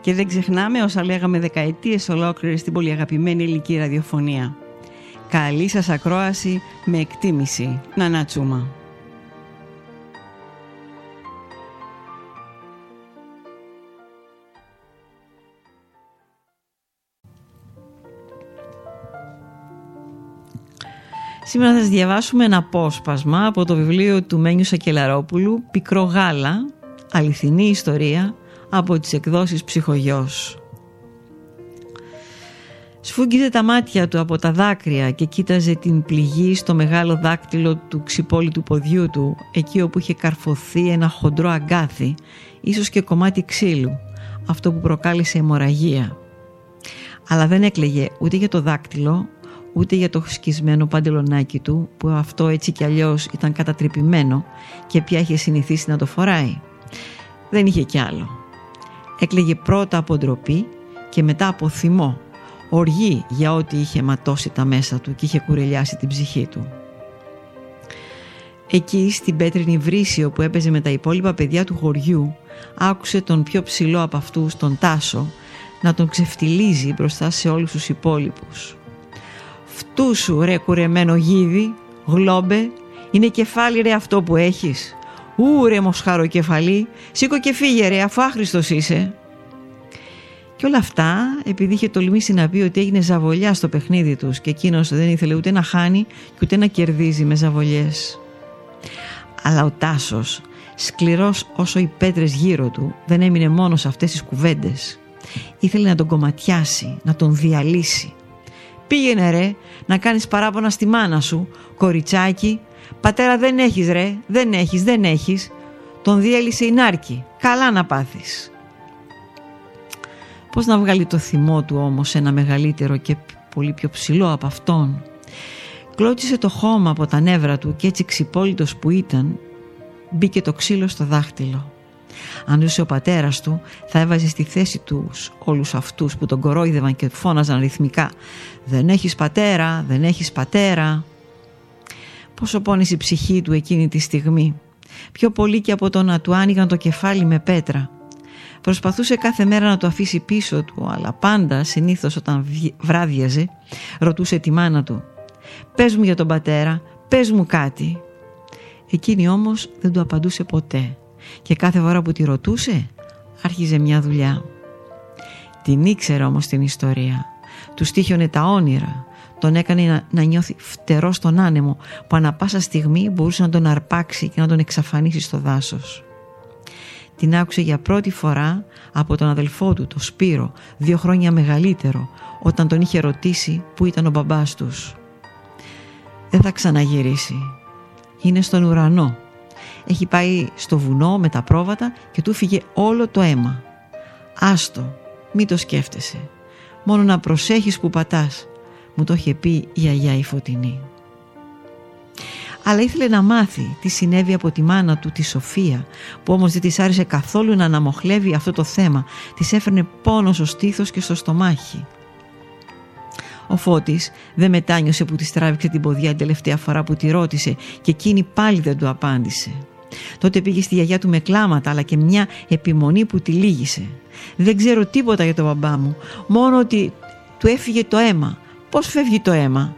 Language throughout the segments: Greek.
Και δεν ξεχνάμε όσα λέγαμε δεκαετίες ολόκληρες στην πολύ αγαπημένη ελληνική ραδιοφωνία. Καλή σας ακρόαση με εκτίμηση. Να τσούμα. Σήμερα θα σας διαβάσουμε ένα απόσπασμα από το βιβλίο του Μένιου Σακελαρόπουλου «Πικρό γάλα, αληθινή ιστορία από τις εκδόσεις «Ψυχογιός». Σφούγγιζε τα μάτια του από τα δάκρυα και κοίταζε την πληγή στο μεγάλο δάκτυλο του ξυπόλυτου ποδιού του εκεί όπου είχε καρφωθεί ένα χοντρό αγκάθι, ίσως και κομμάτι ξύλου, αυτό που προκάλεσε αιμορραγία. Αλλά δεν έκλαιγε ούτε για το δάκτυλο, ούτε για το σκισμένο παντελονάκι του που αυτό έτσι κι αλλιώς ήταν κατατρυπημένο και πια είχε συνηθίσει να το φοράει. Δεν είχε κι άλλο. Έκλαιγε πρώτα από ντροπή και μετά από θυμό, οργή για ό,τι είχε ματώσει τα μέσα του και είχε κουρελιάσει την ψυχή του. Εκεί στην πέτρινη βρύση όπου έπαιζε με τα υπόλοιπα παιδιά του χωριού άκουσε τον πιο ψηλό από αυτούς, τον Τάσο, να τον ξεφτιλίζει μπροστά σε όλους τους υπόλοιπους. Φτού σου ρε κουρεμένο γίδι, γλόμπε, είναι κεφάλι ρε αυτό που έχεις. Ού ρε μοσχαροκεφαλή, σήκω και φύγε ρε αφού άχρηστος είσαι. Και όλα αυτά επειδή είχε τολμήσει να πει ότι έγινε ζαβολιά στο παιχνίδι τους και εκείνος δεν ήθελε ούτε να χάνει και ούτε να κερδίζει με ζαβολιές. Αλλά ο Τάσος, σκληρός όσο οι πέτρες γύρω του, δεν έμεινε μόνος σε αυτές τις κουβέντες. Ήθελε να τον κομματιάσει, να τον διαλύσει. Πήγαινε ρε να κάνεις παράπονα στη μάνα σου, κοριτσάκι. Πατέρα δεν έχεις ρε, δεν έχεις, δεν έχεις. Τον διέλυσε η νάρκη, καλά να πάθεις. Πώς να βγάλει το θυμό του όμως ένα μεγαλύτερο και πολύ πιο ψηλό από αυτόν; Κλώτσισε το χώμα από τα νεύρα του και έτσι ξυπόλυτος που ήταν μπήκε το ξύλο στο δάχτυλο. Αν ζούσε ο πατέρας του θα έβαζε στη θέση τους όλους αυτούς που τον κορόιδευαν και φώναζαν ρυθμικά «Δεν έχεις πατέρα, δεν έχεις πατέρα». Πόσο πόνησε η ψυχή του εκείνη τη στιγμή. Πιο πολύ και από το να του άνοιγαν το κεφάλι με πέτρα. Προσπαθούσε κάθε μέρα να το αφήσει πίσω του, αλλά πάντα, συνήθως όταν βράδιαζε, ρωτούσε τη μάνα του «Πες μου για τον πατέρα, πες μου κάτι». Εκείνη όμως δεν του απαντούσε ποτέ και κάθε φορά που τη ρωτούσε άρχιζε μια δουλειά. Την ήξερε όμως την ιστορία. Του στήχιωνε τα όνειρα. Τον έκανε να, να νιώθει φτερός στον άνεμο που ανα πάσα στιγμή μπορούσε να τον αρπάξει και να τον εξαφανίσει στο δάσος. Την άκουσε για πρώτη φορά από τον αδελφό του, το Σπύρο, δύο χρόνια μεγαλύτερο, όταν τον είχε ρωτήσει που ήταν ο μπαμπάς τους. Δεν θα ξαναγυρίσει. Είναι στον ουρανό, έχει πάει στο βουνό με τα πρόβατα και του φύγε όλο το αίμα. Άστο, μη το σκέφτεσαι. Μόνο να προσέχεις που πατάς. Μου το είχε πει η Αγιά η Φωτεινή. Αλλά ήθελε να μάθει τι συνέβη από τη μάνα του, τη Σοφία, που όμως δεν της άρεσε καθόλου να αναμοχλεύει αυτό το θέμα. Της έφερνε πόνο στο στήθος και στο στομάχι. Ο Φώτης δεν μετάνιωσε που της τράβηξε την ποδιά την τελευταία φορά που τη ρώτησε και εκείνη πάλι δεν του απάντησε. Τότε πήγε στη γιαγιά του με κλάματα αλλά και μια επιμονή που τη λύγησε. Δεν ξέρω τίποτα για τον μπαμπά μου, μόνο ότι του έφυγε το αίμα. Πώς φεύγει το αίμα;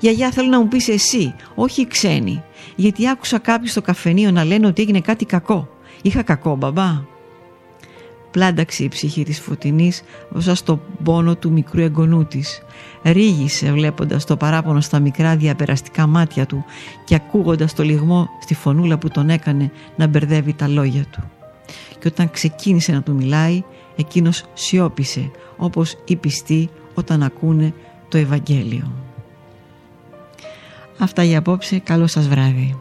Γιαγιά θέλω να μου πεις εσύ, όχι οι ξένοι. Γιατί άκουσα κάποιοι στο καφενείο να λένε ότι έγινε κάτι κακό. Είχα κακό μπαμπά. Πλάνταξε η ψυχή της Φωτεινής μπροστά στο πόνο του μικρού εγγονού της. Ρίγησε βλέποντας το παράπονο στα μικρά διαπεραστικά μάτια του και ακούγοντας το λιγμό στη φωνούλα που τον έκανε να μπερδεύει τα λόγια του. Και όταν ξεκίνησε να του μιλάει, εκείνος σιώπησε όπως οι πιστοί όταν ακούνε το Ευαγγέλιο. Αυτά για απόψε. Καλό σας βράδυ.